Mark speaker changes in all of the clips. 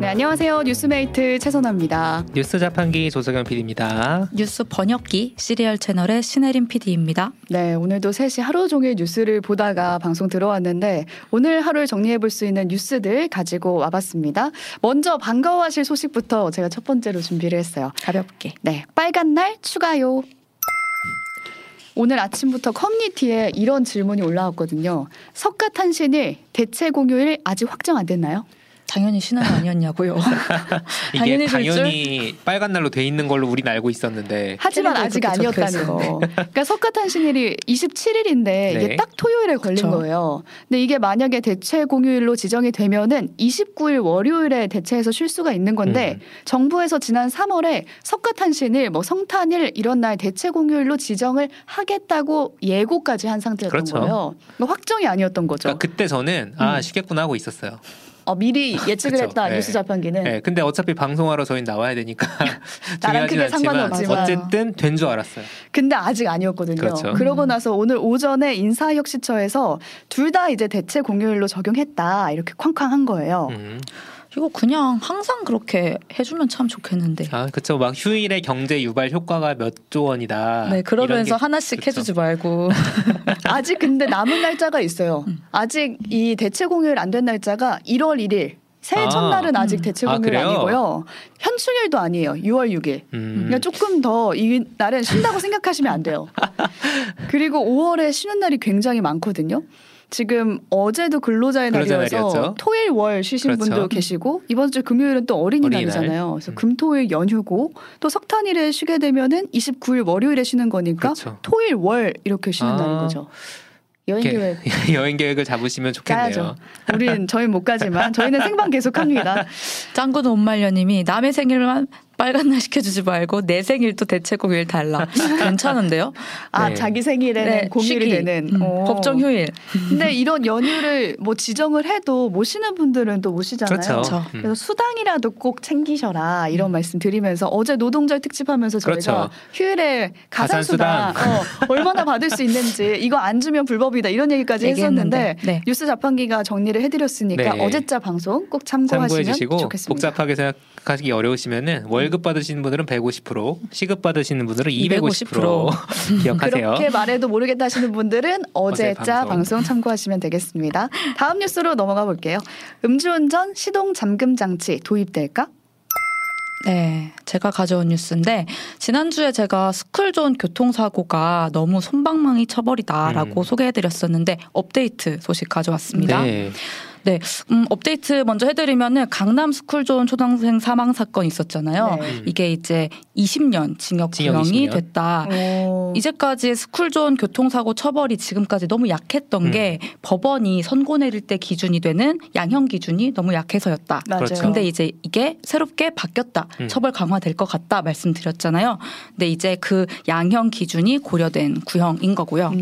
Speaker 1: 네, 안녕하세요. 뉴스메이트 최선아입니다.
Speaker 2: 뉴스 자판기 조석영 PD입니다.
Speaker 3: 뉴스 번역기 씨리얼 채널의 신혜림 PD입니다.
Speaker 1: 네, 오늘도 셋이 하루 종일 뉴스를 보다가 방송 들어왔는데 오늘 하루를 정리해 볼 수 있는 뉴스들 가지고 와봤습니다. 먼저 반가워하실 소식부터 제가 첫 번째로 준비를 했어요.
Speaker 3: 가볍게.
Speaker 1: 네, 빨간 날 추가요. 오늘 아침부터 커뮤니티에 이런 질문이 올라왔거든요. 석가탄신일 대체 공휴일 아직 확정 안 됐나요?
Speaker 3: 당연히 신앙 아니었냐고요.
Speaker 2: 이게
Speaker 3: 당연히
Speaker 2: 당연히 빨간 날로 돼 있는 걸로 우린 알고 있었는데
Speaker 1: 하지만 아직 아니었다는. 거. 그러니까 석가탄신일이 27일인데 이게
Speaker 2: 네.
Speaker 1: 딱 토요일에 걸린
Speaker 3: 그쵸.
Speaker 1: 거예요. 근데 이게 만약에 대체 공휴일로 지정이 되면은 29일 월요일에 대체해서 쉴 수가 있는 건데
Speaker 2: 음.
Speaker 1: 정부에서 지난 3월에 석가탄신일, 뭐 성탄일 이런 날 대체 공휴일로 지정을 하겠다고 예고까지 한 상태였던
Speaker 2: 그렇죠.
Speaker 1: 거예요. 그러니까 확정이 아니었던 거죠.
Speaker 2: 그러니까 그때 저는 아
Speaker 1: 음.
Speaker 2: 쉬겠구나 하고 있었어요.
Speaker 1: 어, 미리 예측을
Speaker 2: 그쵸.
Speaker 1: 했다
Speaker 2: 네.
Speaker 1: 뉴스 자판기는.
Speaker 2: 네, 근데 어차피 방송하러 저희 나와야 되니까
Speaker 1: 나랑 크게
Speaker 2: 않지만
Speaker 1: 상관은 없지만.
Speaker 2: 어쨌든 된 줄 알았어요.
Speaker 1: 근데 아직 아니었거든요.
Speaker 2: 그렇죠.
Speaker 1: 러고 나서 오늘 오전에 인사혁신처에서 둘 다 이제 대체 공휴일로 적용했다 이렇게 쾅쾅 한 거예요.
Speaker 2: 음.
Speaker 3: 이거 그냥 항상 그렇게 해주면 참 좋겠는데.
Speaker 2: 아 그쵸 막 휴일의 경제 유발 효과가 몇 조 원이다.
Speaker 3: 네, 그러면서
Speaker 2: 게-
Speaker 3: 하나씩
Speaker 2: 그쵸.
Speaker 3: 해주지 말고.
Speaker 1: 아직 근데 남은 날짜가 있어요.
Speaker 3: 음.
Speaker 1: 아직 이 대체 공휴일 안 된 날짜가 1월 1일. 새해
Speaker 2: 아.
Speaker 1: 첫날은 아직
Speaker 3: 음.
Speaker 1: 대체
Speaker 2: 아,
Speaker 1: 공휴일
Speaker 2: 그래요?
Speaker 1: 아니고요. 현충일도 아니에요. 6월 6일.
Speaker 2: 음.
Speaker 1: 그러니까 조금 더 이 날은 쉰다고 생각하시면 안 돼요. 그리고 5월에 쉬는 날이 굉장히 많거든요. 지금 어제도 근로자의
Speaker 2: 근로자
Speaker 1: 날이어서
Speaker 2: 날이었죠.
Speaker 1: 토일 월 쉬신
Speaker 2: 그렇죠.
Speaker 1: 분도 계시고 이번 주 금요일은 또 어린이날이잖아요.
Speaker 2: 어린이날.
Speaker 1: 그래서
Speaker 2: 음.
Speaker 1: 금토일 연휴고 또 석탄일에 쉬게 되면은 29일 월요일에 쉬는 거니까
Speaker 2: 그렇죠.
Speaker 1: 토일 월 이렇게 쉬는
Speaker 2: 아.
Speaker 1: 날인 거죠. 여행 계획
Speaker 2: 여행 계획을 잡으시면 좋겠네요.
Speaker 1: 짜야죠. 우리는 저희는 못 가지만 저희는 생방 계속합니다.
Speaker 3: 짱구는 온말려님이 남의 생일만 빨간 날 시켜주지 말고 내 생일도 대체 공휴일 달라. 괜찮은데요?
Speaker 1: 아
Speaker 2: 네.
Speaker 1: 자기 생일에는
Speaker 3: 네,
Speaker 1: 공휴일이
Speaker 3: 쉬기.
Speaker 1: 되는
Speaker 3: 음,
Speaker 1: 어.
Speaker 3: 법정 휴일.
Speaker 1: 근데 이런 연휴를 뭐 지정을 해도 못 쉬는 분들은 또못 쉬잖아요.
Speaker 2: 그렇죠.
Speaker 3: 그렇죠.
Speaker 2: 음.
Speaker 1: 그래서 수당이라도 꼭 챙기셔라 이런 말씀 드리면서 어제 노동절 특집하면서 저희가
Speaker 2: 그렇죠.
Speaker 1: 휴일에 가산수당
Speaker 2: 가산 수당.
Speaker 1: 어, 얼마나 받을 수 있는지 이거 안 주면 불법이다 이런 얘기까지
Speaker 3: 얘기했는데,
Speaker 1: 했었는데
Speaker 3: 네.
Speaker 1: 뉴스 자판기가 정리를 해드렸으니까
Speaker 2: 네.
Speaker 1: 어제자 방송 꼭 참고하시면 좋겠습니다.
Speaker 2: 복잡하게 생각 하시기 어려우시면은 월급 받으시는 분들은 150%, 시급 받으시는 분들은 250% 기억하세요.
Speaker 1: 그렇게 말해도 모르겠다 하시는 분들은
Speaker 2: 어제
Speaker 1: 어제자 방송.
Speaker 2: 방송.
Speaker 1: 참고하시면 되겠습니다. 다음 뉴스로 넘어가 볼게요. 음주운전 시동 잠금 장치 도입될까?
Speaker 3: 네, 제가 가져온 뉴스인데 지난주에 제가 스쿨존 교통사고가 너무 손방망이 처벌이다라고
Speaker 2: 음.
Speaker 3: 소개해드렸었는데 업데이트 소식 가져왔습니다.
Speaker 2: 네.
Speaker 3: 음, 업데이트 먼저 해드리면은 강남 스쿨존 초등생 사망 사건 있었잖아요.
Speaker 1: 네.
Speaker 3: 이게 이제 20년 징역 구형이
Speaker 2: 20년.
Speaker 3: 됐다.
Speaker 1: 오.
Speaker 3: 이제까지 스쿨존 교통사고 처벌이 지금까지 너무 약했던
Speaker 2: 음.
Speaker 3: 게 법원이 선고 내릴 때 기준이 되는 양형 기준이 너무 약해서였다.
Speaker 1: 맞아요.
Speaker 2: 그렇죠.
Speaker 3: 근데 이제 이게 새롭게 바뀌었다.
Speaker 2: 음.
Speaker 3: 처벌 강화될 것 같다 말씀드렸잖아요. 근데 이제 그 양형 기준이 고려된 구형인 거고요.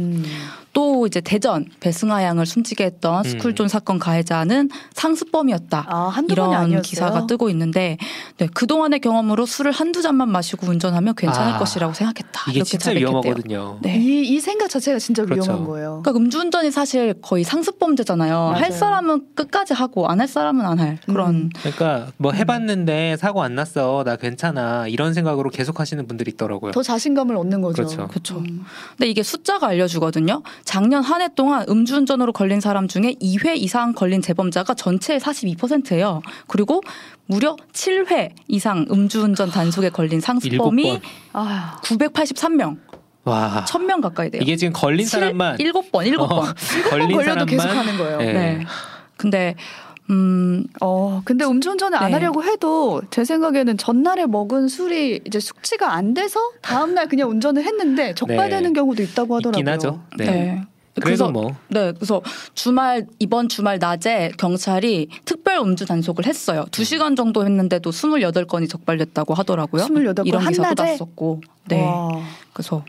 Speaker 1: 음.
Speaker 3: 또 이제 대전 배승하 양을 숨지게 했던
Speaker 2: 음.
Speaker 3: 스쿨존 사건 가해자는 상습범이었다.
Speaker 1: 아, 한두 번이
Speaker 3: 이런
Speaker 1: 아니었어요.
Speaker 3: 기사가 뜨고 있는데 네, 그동안의 경험으로 술을 한두 잔만 마시고 운전하면 괜찮을
Speaker 2: 아,
Speaker 3: 것이라고 생각했다.
Speaker 2: 이게
Speaker 3: 이렇게
Speaker 2: 진짜. 위험하거든요.
Speaker 3: 네.
Speaker 1: 이, 이 생각 자체가 진짜
Speaker 2: 그렇죠.
Speaker 1: 위험한 거예요.
Speaker 3: 그러니까 음주운전이 사실 거의 상습범죄잖아요.
Speaker 1: 맞아요.
Speaker 3: 할 사람은 끝까지 하고 안 할 사람은 안 할 그런
Speaker 1: 음.
Speaker 2: 그러니까 뭐 해봤는데 사고 안 났어, 나 괜찮아 이런 생각으로 계속 하시는 분들이 있더라고요.
Speaker 1: 더 자신감을 얻는 거죠.
Speaker 2: 그렇죠.
Speaker 3: 그렇죠.
Speaker 1: 음.
Speaker 3: 근데 이게 숫자가 알려주거든요. 작년 한 해 동안 음주운전으로 걸린 사람 중에 2회 이상 걸린 재범자가 전체의 42%예요. 그리고 무려 7회 이상 음주운전 단속에 걸린 상습범이
Speaker 2: 일곱
Speaker 1: 아휴.
Speaker 3: 983명,
Speaker 2: 와
Speaker 3: 1000명 가까이 돼요.
Speaker 2: 이게 지금 걸린 사람만
Speaker 3: 7번, 7번.
Speaker 2: 어, 걸린
Speaker 1: 걸려도
Speaker 2: 사람만
Speaker 1: 계속 하는 거예요.
Speaker 2: 네.
Speaker 3: 네. 근데 음,
Speaker 1: 어, 근데 음주운전을 안
Speaker 3: 네.
Speaker 1: 하려고 해도 제 생각에는 전날에 먹은 술이 이제 숙지가 안 돼서 다음날 그냥 운전을 했는데 적발되는
Speaker 2: 네.
Speaker 1: 경우도 있다고 하더라고요.
Speaker 2: 있긴 하죠. 네.
Speaker 3: 네. 그래서
Speaker 2: 뭐
Speaker 3: 네, 그래서 주말 이번 주말 낮에 경찰이 특별 음주 단속을 했어요. 두 시간 정도 했는데도 28건이 적발됐다고 하더라고요.
Speaker 1: 28건
Speaker 3: 이런 기사도
Speaker 1: 한낮에?
Speaker 3: 났었고. 네.
Speaker 1: 와.
Speaker 3: 그래서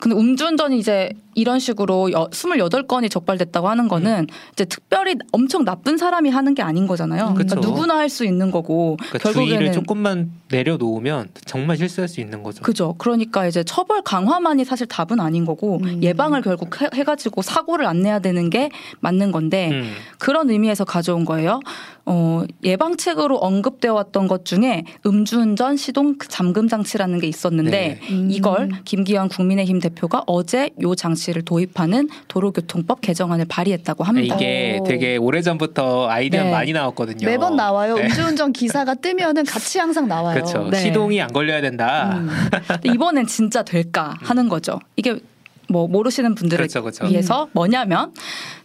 Speaker 3: 근데 음주운전이 이제 이런 식으로 여, 28건이 적발됐다고 하는 거는 이제 특별히 엄청 나쁜 사람이 하는 게 아닌 거잖아요.
Speaker 1: 음.
Speaker 3: 그러니까. 누구나 할 수 있는 거고
Speaker 2: 그러니까
Speaker 3: 결국에는
Speaker 2: 조금만 내려놓으면 정말 실수할 수 있는 거죠.
Speaker 3: 그죠. 그러니까 이제 처벌 강화만이 사실 답은 아닌 거고
Speaker 1: 음.
Speaker 3: 예방을 결국 해, 해가지고 사고를 안 내야 되는 게 맞는 건데
Speaker 2: 음.
Speaker 3: 그런 의미에서 가져온 거예요. 어, 예방책으로 언급되어 왔던 것 중에 음주운전 시동 잠금 장치라는 게 있었는데
Speaker 2: 네.
Speaker 1: 음.
Speaker 3: 이걸 김기현 국민의힘 대표가 어제 요 장치를 도입하는 도로교통법 개정안을 발의했다고 합니다.
Speaker 2: 이게
Speaker 1: 오.
Speaker 2: 되게 오래 전부터 아이디어
Speaker 3: 네.
Speaker 2: 많이 나왔거든요.
Speaker 1: 매번 나와요.
Speaker 2: 네.
Speaker 1: 음주운전 기사가 뜨면은 같이 항상 나와요.
Speaker 2: 그렇죠.
Speaker 3: 네.
Speaker 2: 시동이 안 걸려야 된다.
Speaker 1: 음.
Speaker 3: 근데 이번엔 진짜 될까 하는 거죠. 이게 뭐 모르시는 분들을
Speaker 2: 그렇죠, 그렇죠.
Speaker 3: 위해서 뭐냐면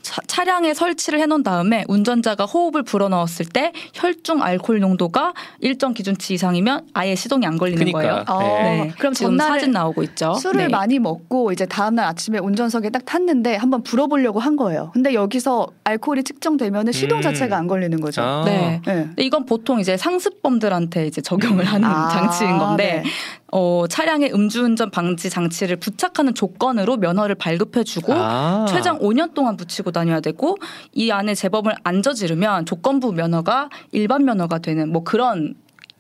Speaker 3: 차, 차량에 설치를 해놓은 다음에 운전자가 호흡을 불어넣었을 때 혈중 알코올 농도가 일정 기준치 이상이면 아예 시동이 안 걸리는
Speaker 2: 그러니까.
Speaker 3: 거예요.
Speaker 1: 어,
Speaker 2: 네.
Speaker 1: 그럼
Speaker 3: 지금 사진 나오고 있죠.
Speaker 1: 술을
Speaker 3: 네.
Speaker 1: 많이 먹고 이제 다음날 아침에 운전석에 딱 탔는데 한번 불어보려고 한 거예요. 근데 여기서 알코올이 측정되면 시동
Speaker 2: 음.
Speaker 1: 자체가 안 걸리는 거죠.
Speaker 2: 아.
Speaker 3: 네.
Speaker 1: 네.
Speaker 3: 이건 보통 이제 상습범들한테 이제 적용을 하는
Speaker 1: 아,
Speaker 3: 장치인 건데
Speaker 1: 네.
Speaker 3: 어, 차량의 음주운전 방지 장치를 부착하는 조건으로 면허를 발급해주고
Speaker 2: 아.
Speaker 3: 최장 5년 동안 붙이고 다녀야 되고 이 안에 재범을 안 저지르면 조건부 면허가 일반 면허가 되는 뭐 그런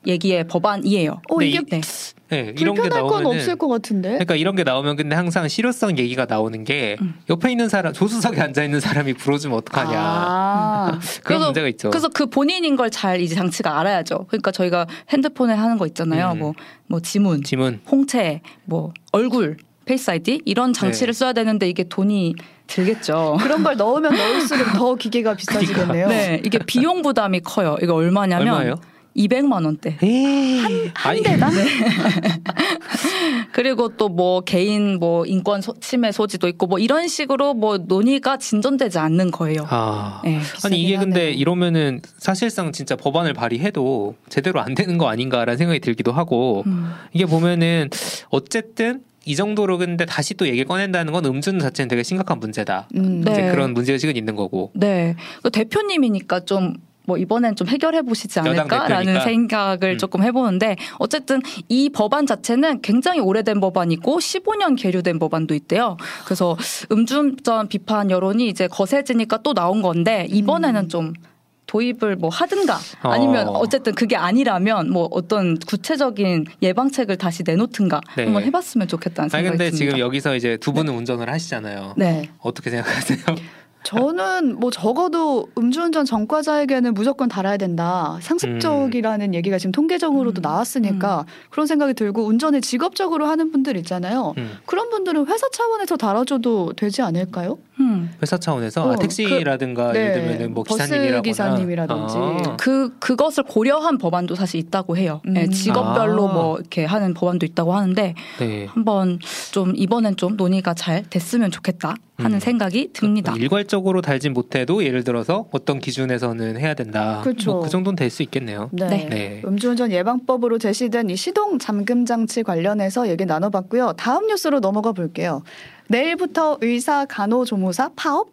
Speaker 3: 얘기의 법안이에요.
Speaker 1: 어,
Speaker 2: 근데
Speaker 1: 이게
Speaker 2: 이- 네, 이런 게 나오면은
Speaker 1: 없을 것 같은데.
Speaker 2: 그러니까 이런 게 나오면 근데 항상 실효성 얘기가 나오는 게
Speaker 3: 음.
Speaker 2: 옆에 있는 사람 조수석에 앉아 있는 사람이 불어주면 어떡하냐
Speaker 1: 아,
Speaker 2: 그런
Speaker 3: 그래서-
Speaker 2: 문제가 있죠.
Speaker 3: 그래서 그 본인인 걸 잘 이제 장치가 알아야죠. 그러니까 저희가 핸드폰에 하는 거 있잖아요.
Speaker 2: 음.
Speaker 3: 뭐, 뭐 지문,
Speaker 2: 지문
Speaker 3: 홍채, 뭐 얼굴, Face ID 이런 장치를
Speaker 2: 네.
Speaker 3: 써야 되는데 이게 돈이 들겠죠.
Speaker 1: 그런 걸 넣으면 넣을수록 더 기계가 비싸지겠네요.
Speaker 3: 네, 이게 비용 부담이 커요. 이거 얼마냐면
Speaker 2: 얼마예요?
Speaker 3: 200만 원대.
Speaker 2: 한,
Speaker 1: 한 대당?
Speaker 3: 그리고 또 뭐 개인 뭐 인권 소- 침해 소지도 있고 뭐 이런 식으로 뭐 논의가 진전되지 않는 거예요.
Speaker 2: 아.
Speaker 3: 네.
Speaker 2: 아니 이게 근데
Speaker 1: 하네요.
Speaker 2: 이러면은 사실상 진짜 법안을 발의해도 제대로 안 되는 거 아닌가라는 생각이 들기도 하고
Speaker 3: 음.
Speaker 2: 이게 보면은 어쨌든 이 정도로 근데 다시 또 얘기를 꺼낸다는 건 음주는 자체는 되게 심각한 문제다.
Speaker 1: 음.
Speaker 3: 네.
Speaker 2: 이제 그런 문제 의식은 있는 거고.
Speaker 3: 네. 그 대표님이니까 좀뭐 이번엔 좀 해결해 보시지 않을까라는. 생각을
Speaker 2: 음.
Speaker 3: 조금 해보는데 어쨌든 이 법안 자체는 굉장히 오래된 법안이고 15년 계류된 법안도 있대요. 그래서 음주운전 비판 여론이 이제 거세지니까 또 나온 건데 이번에는
Speaker 1: 음.
Speaker 3: 좀 도입을 뭐 하든가 아니면
Speaker 2: 어.
Speaker 3: 어쨌든 그게 아니라면 뭐 어떤 구체적인 예방책을 다시 내놓든가
Speaker 2: 네.
Speaker 3: 한번 해봤으면 좋겠다는 생각이
Speaker 2: 근데
Speaker 3: 듭니다.
Speaker 2: 지금 여기서 이제 두 분은 운전을 하시잖아요.
Speaker 3: 네.
Speaker 2: 어떻게 생각하세요?
Speaker 1: 저는 뭐 적어도 음주운전 전과자에게는 무조건 달아야 된다. 상습적이라는 얘기가 지금 통계적으로도
Speaker 3: 음.
Speaker 1: 나왔으니까 그런 생각이 들고 운전을 직업적으로 하는 분들 있잖아요.
Speaker 2: 음.
Speaker 1: 그런 분들은 회사 차원에서 달아줘도 되지 않을까요?
Speaker 3: 음.
Speaker 2: 회사 차원에서
Speaker 1: 어,
Speaker 2: 아, 택시라든가
Speaker 1: 그-
Speaker 2: 예를
Speaker 1: 네,
Speaker 2: 들면은 뭐
Speaker 1: 버스
Speaker 2: 기사님이라거나
Speaker 1: 기사님이라든지.
Speaker 2: 아.
Speaker 3: 그 그것을 고려한 법안도 사실 있다고 해요. 네,
Speaker 1: 음.
Speaker 3: 직업별로
Speaker 2: 아.
Speaker 3: 뭐 이렇게 하는 법안도 있다고 하는데
Speaker 2: 네.
Speaker 3: 한번 좀 이번엔 좀 논의가 잘 됐으면 좋겠다 하는
Speaker 2: 음.
Speaker 3: 생각이 듭니다.
Speaker 2: 일괄적으로 달진 못해도 예를 들어서 어떤 기준에서는 해야 된다.
Speaker 1: 그렇죠.
Speaker 2: 뭐 그 정도는 될 수 있겠네요.
Speaker 1: 네.
Speaker 3: 네.
Speaker 2: 네.
Speaker 1: 음주운전 예방법으로 제시된 이 시동 잠금 장치 관련해서 얘기 나눠봤고요. 다음 뉴스로 넘어가 볼게요. 내일부터 의사 간호조무사 파업?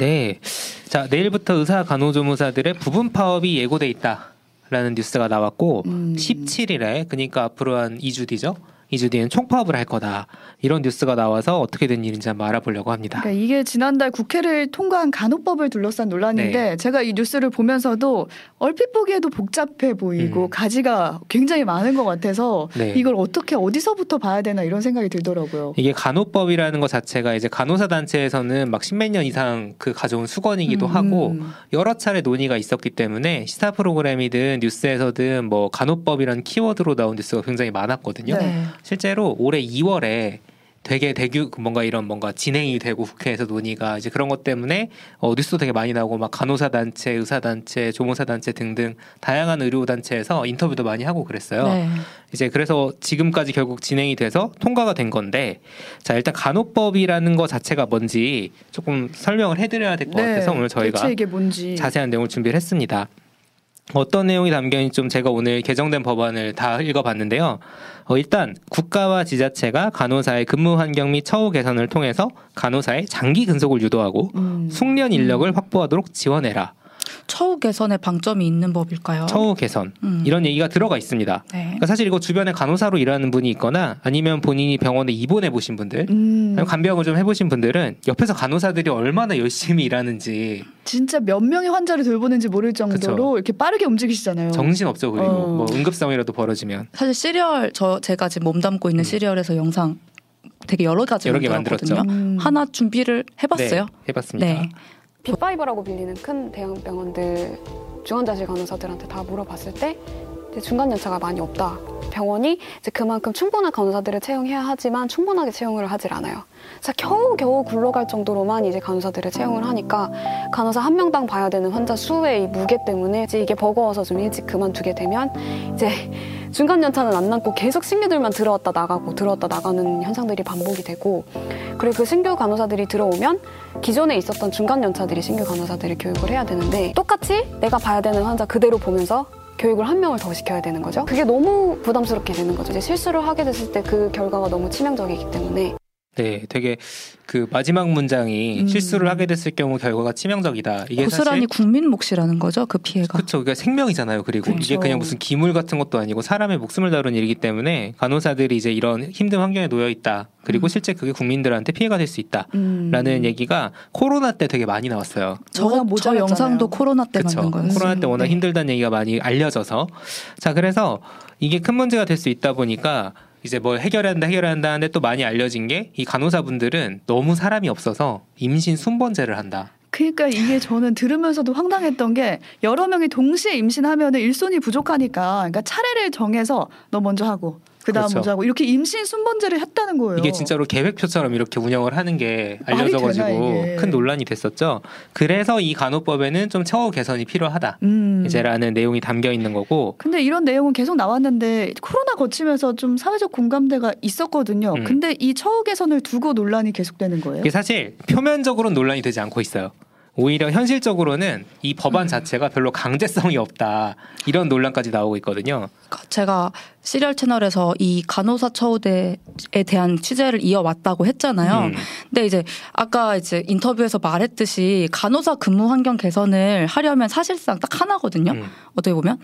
Speaker 2: 네. 자, 내일부터 의사 간호조무사들의 부분 파업이 예고돼 있다 라는 뉴스가 나왔고
Speaker 1: 음.
Speaker 2: 17일에 그러니까 앞으로 한 2주 뒤죠. 2주 뒤엔 총파업을 할 거다. 이런 뉴스가 나와서 어떻게 된 일인지 한번 알아보려고 합니다.
Speaker 1: 그러니까 이게 지난달 국회를 통과한 간호법을 둘러싼 논란인데
Speaker 2: 네.
Speaker 1: 제가 이 뉴스를 보면서도 얼핏 보기에도 복잡해 보이고
Speaker 2: 음.
Speaker 1: 가지가 굉장히 많은 것 같아서
Speaker 2: 네.
Speaker 1: 이걸 어떻게 어디서부터 봐야 되나 이런 생각이 들더라고요.
Speaker 2: 이게 간호법이라는 것 자체가 이제 간호사 단체에서는 막 십몇 년 이상 그 가져온 수건이기도
Speaker 3: 음.
Speaker 2: 하고 여러 차례 논의가 있었기 때문에 시사 프로그램이든 뉴스에서든 뭐 간호법이라는 키워드로 나온 뉴스가 굉장히 많았거든요.
Speaker 1: 네.
Speaker 2: 실제로 올해 2월에 되게 대규 뭔가 이런 뭔가 진행이 되고 국회에서 논의가 이제 그런 것 때문에 어, 뉴스도 되게 많이 나오고 막 간호사 단체, 의사 단체, 조무사 단체 등등 다양한 의료 단체에서 인터뷰도 많이 하고 그랬어요.
Speaker 3: 네.
Speaker 2: 이제 그래서 지금까지 결국 진행이 돼서 통과가 된 건데 자 일단 간호법이라는 거 자체가 뭔지 조금 설명을 해드려야 될것 같아서 오늘 저희가
Speaker 1: 네.
Speaker 2: 자세한 내용을 준비를 했습니다. 어떤 내용이 담겨 있는지 좀 제가 오늘 개정된 법안을 다 읽어봤는데요. 어, 일단 국가와 지자체가 간호사의 근무 환경 및 처우 개선을 통해서 간호사의 장기 근속을 유도하고
Speaker 1: 음.
Speaker 2: 숙련 인력을 확보하도록 지원해라.
Speaker 3: 처우 개선에 방점이 있는 법일까요?
Speaker 2: 처우 개선
Speaker 3: 음.
Speaker 2: 이런 얘기가 들어가 있습니다.
Speaker 3: 네.
Speaker 2: 그러니까 사실 이거 주변에 간호사로 일하는 분이 있거나 아니면 본인이 병원에 입원해 보신 분들
Speaker 1: 음,
Speaker 2: 간병을 좀 해보신 분들은 옆에서 간호사들이 얼마나 열심히 일하는지
Speaker 1: 진짜 몇 명의 환자를 돌보는지 모를 정도로
Speaker 2: 그쵸.
Speaker 1: 이렇게 빠르게 움직이시잖아요.
Speaker 2: 정신 없죠 그리고
Speaker 1: 어.
Speaker 2: 뭐 응급상이라도 벌어지면
Speaker 3: 사실 시리얼 저 제가 지금 몸담고 있는
Speaker 2: 음.
Speaker 3: 시리얼에서 영상 되게 여러 가지
Speaker 2: 여러 개
Speaker 3: 만들었거든요.
Speaker 1: 음.
Speaker 3: 하나 준비를 해봤어요.
Speaker 2: 네, 해봤습니다.
Speaker 3: 네.
Speaker 4: 빅파이브라고 불리는 큰 대형 병원들 중환자실 간호사들한테 다 물어봤을 때 중간 연차가 많이 없다. 병원이 이제 그만큼 충분한 간호사들을 채용해야 하지만 충분하게 채용을 하질 않아요. 그래서 겨우 겨우 굴러갈 정도로만 이제 간호사들을 채용을 하니까 간호사 한 명당 봐야 되는 환자 수의 이 무게 때문에 이제 이게 버거워서 좀 일찍 그만두게 되면 이제 중간 연차는 안 남고 계속 신규들만 들어왔다 나가고 들어왔다 나가는 현상들이 반복이 되고 그리고 그 신규 간호사들이 들어오면 기존에 있었던 중간 연차들이 신규 간호사들을 교육을 해야 되는데 똑같이 내가 봐야 되는 환자 그대로 보면서 교육을 한 명을 더 시켜야 되는 거죠. 그게 너무 부담스럽게 되는 거죠. 이제 실수를 하게 됐을 때 그 결과가 너무 치명적이기 때문에
Speaker 2: 네, 되게 그 마지막 문장이
Speaker 1: 음.
Speaker 2: 실수를 하게 됐을 경우 결과가 치명적이다. 이게
Speaker 3: 고스란히
Speaker 2: 사실
Speaker 3: 국민 몫이라는 거죠. 그 피해가.
Speaker 2: 그렇죠. 그러니까 생명이잖아요. 그리고
Speaker 1: 그렇죠.
Speaker 2: 이게 그냥 무슨 기물 같은 것도 아니고 사람의 목숨을 다루는 일이기 때문에 간호사들이 이제 이런 힘든 환경에 놓여 있다. 그리고
Speaker 1: 음.
Speaker 2: 실제 그게 국민들한테 피해가 될 수 있다라는
Speaker 1: 음.
Speaker 2: 얘기가 코로나 때 되게 많이 나왔어요.
Speaker 3: 저, 저. 영상도 코로나 때
Speaker 2: 그렇죠.
Speaker 3: 만든 거였어요.
Speaker 2: 코로나 때 워낙
Speaker 1: 네.
Speaker 2: 힘들다는 얘기가 많이 알려져서 자 그래서 이게 큰 문제가 될 수 있다 보니까 이제 뭘 해결한다 해결한다 하는데 또 많이 알려진 게 이 간호사분들은 너무 사람이 없어서 임신 순번제를 한다.
Speaker 1: 그러니까 이게 저는 들으면서도 황당했던 게 여러 명이 동시에 임신하면 일손이 부족하니까 그러니까 차례를 정해서 너 먼저 하고 그다음
Speaker 2: 그렇죠.
Speaker 1: 먼저 하고 이렇게 임신 순번제를 했다는 거예요.
Speaker 2: 이게 진짜로 계획표처럼 이렇게 운영을 하는 게 알려져 가지고
Speaker 1: 되나, 이게.
Speaker 2: 큰 논란이 됐었죠. 그래서 이 간호법에는 좀 처우 개선이 필요하다.
Speaker 1: 음.
Speaker 2: 이제라는 내용이 담겨 있는 거고
Speaker 1: 근데 이런 내용은 계속 나왔는데 코로나 거치면서 좀 사회적 공감대가 있었거든요.
Speaker 2: 음.
Speaker 1: 근데 이 처우 개선을 두고 논란이 계속되는 거예요.
Speaker 2: 이게 사실 표면적으로는 논란이 되지 않고 있어요. 오히려 현실적으로는 이
Speaker 1: 음.
Speaker 2: 법안 자체가 별로 강제성이 없다 이런 논란까지 나오고 있거든요.
Speaker 3: 제가 시리얼 채널에서 이 간호사 처우대에 대한 취재를 이어왔다고 했잖아요.
Speaker 2: 음.
Speaker 3: 근데 이제 아까 이제 인터뷰에서 말했듯이 간호사 근무 환경 개선을 하려면 사실상 딱 하나거든요.
Speaker 2: 음.
Speaker 3: 어떻게 보면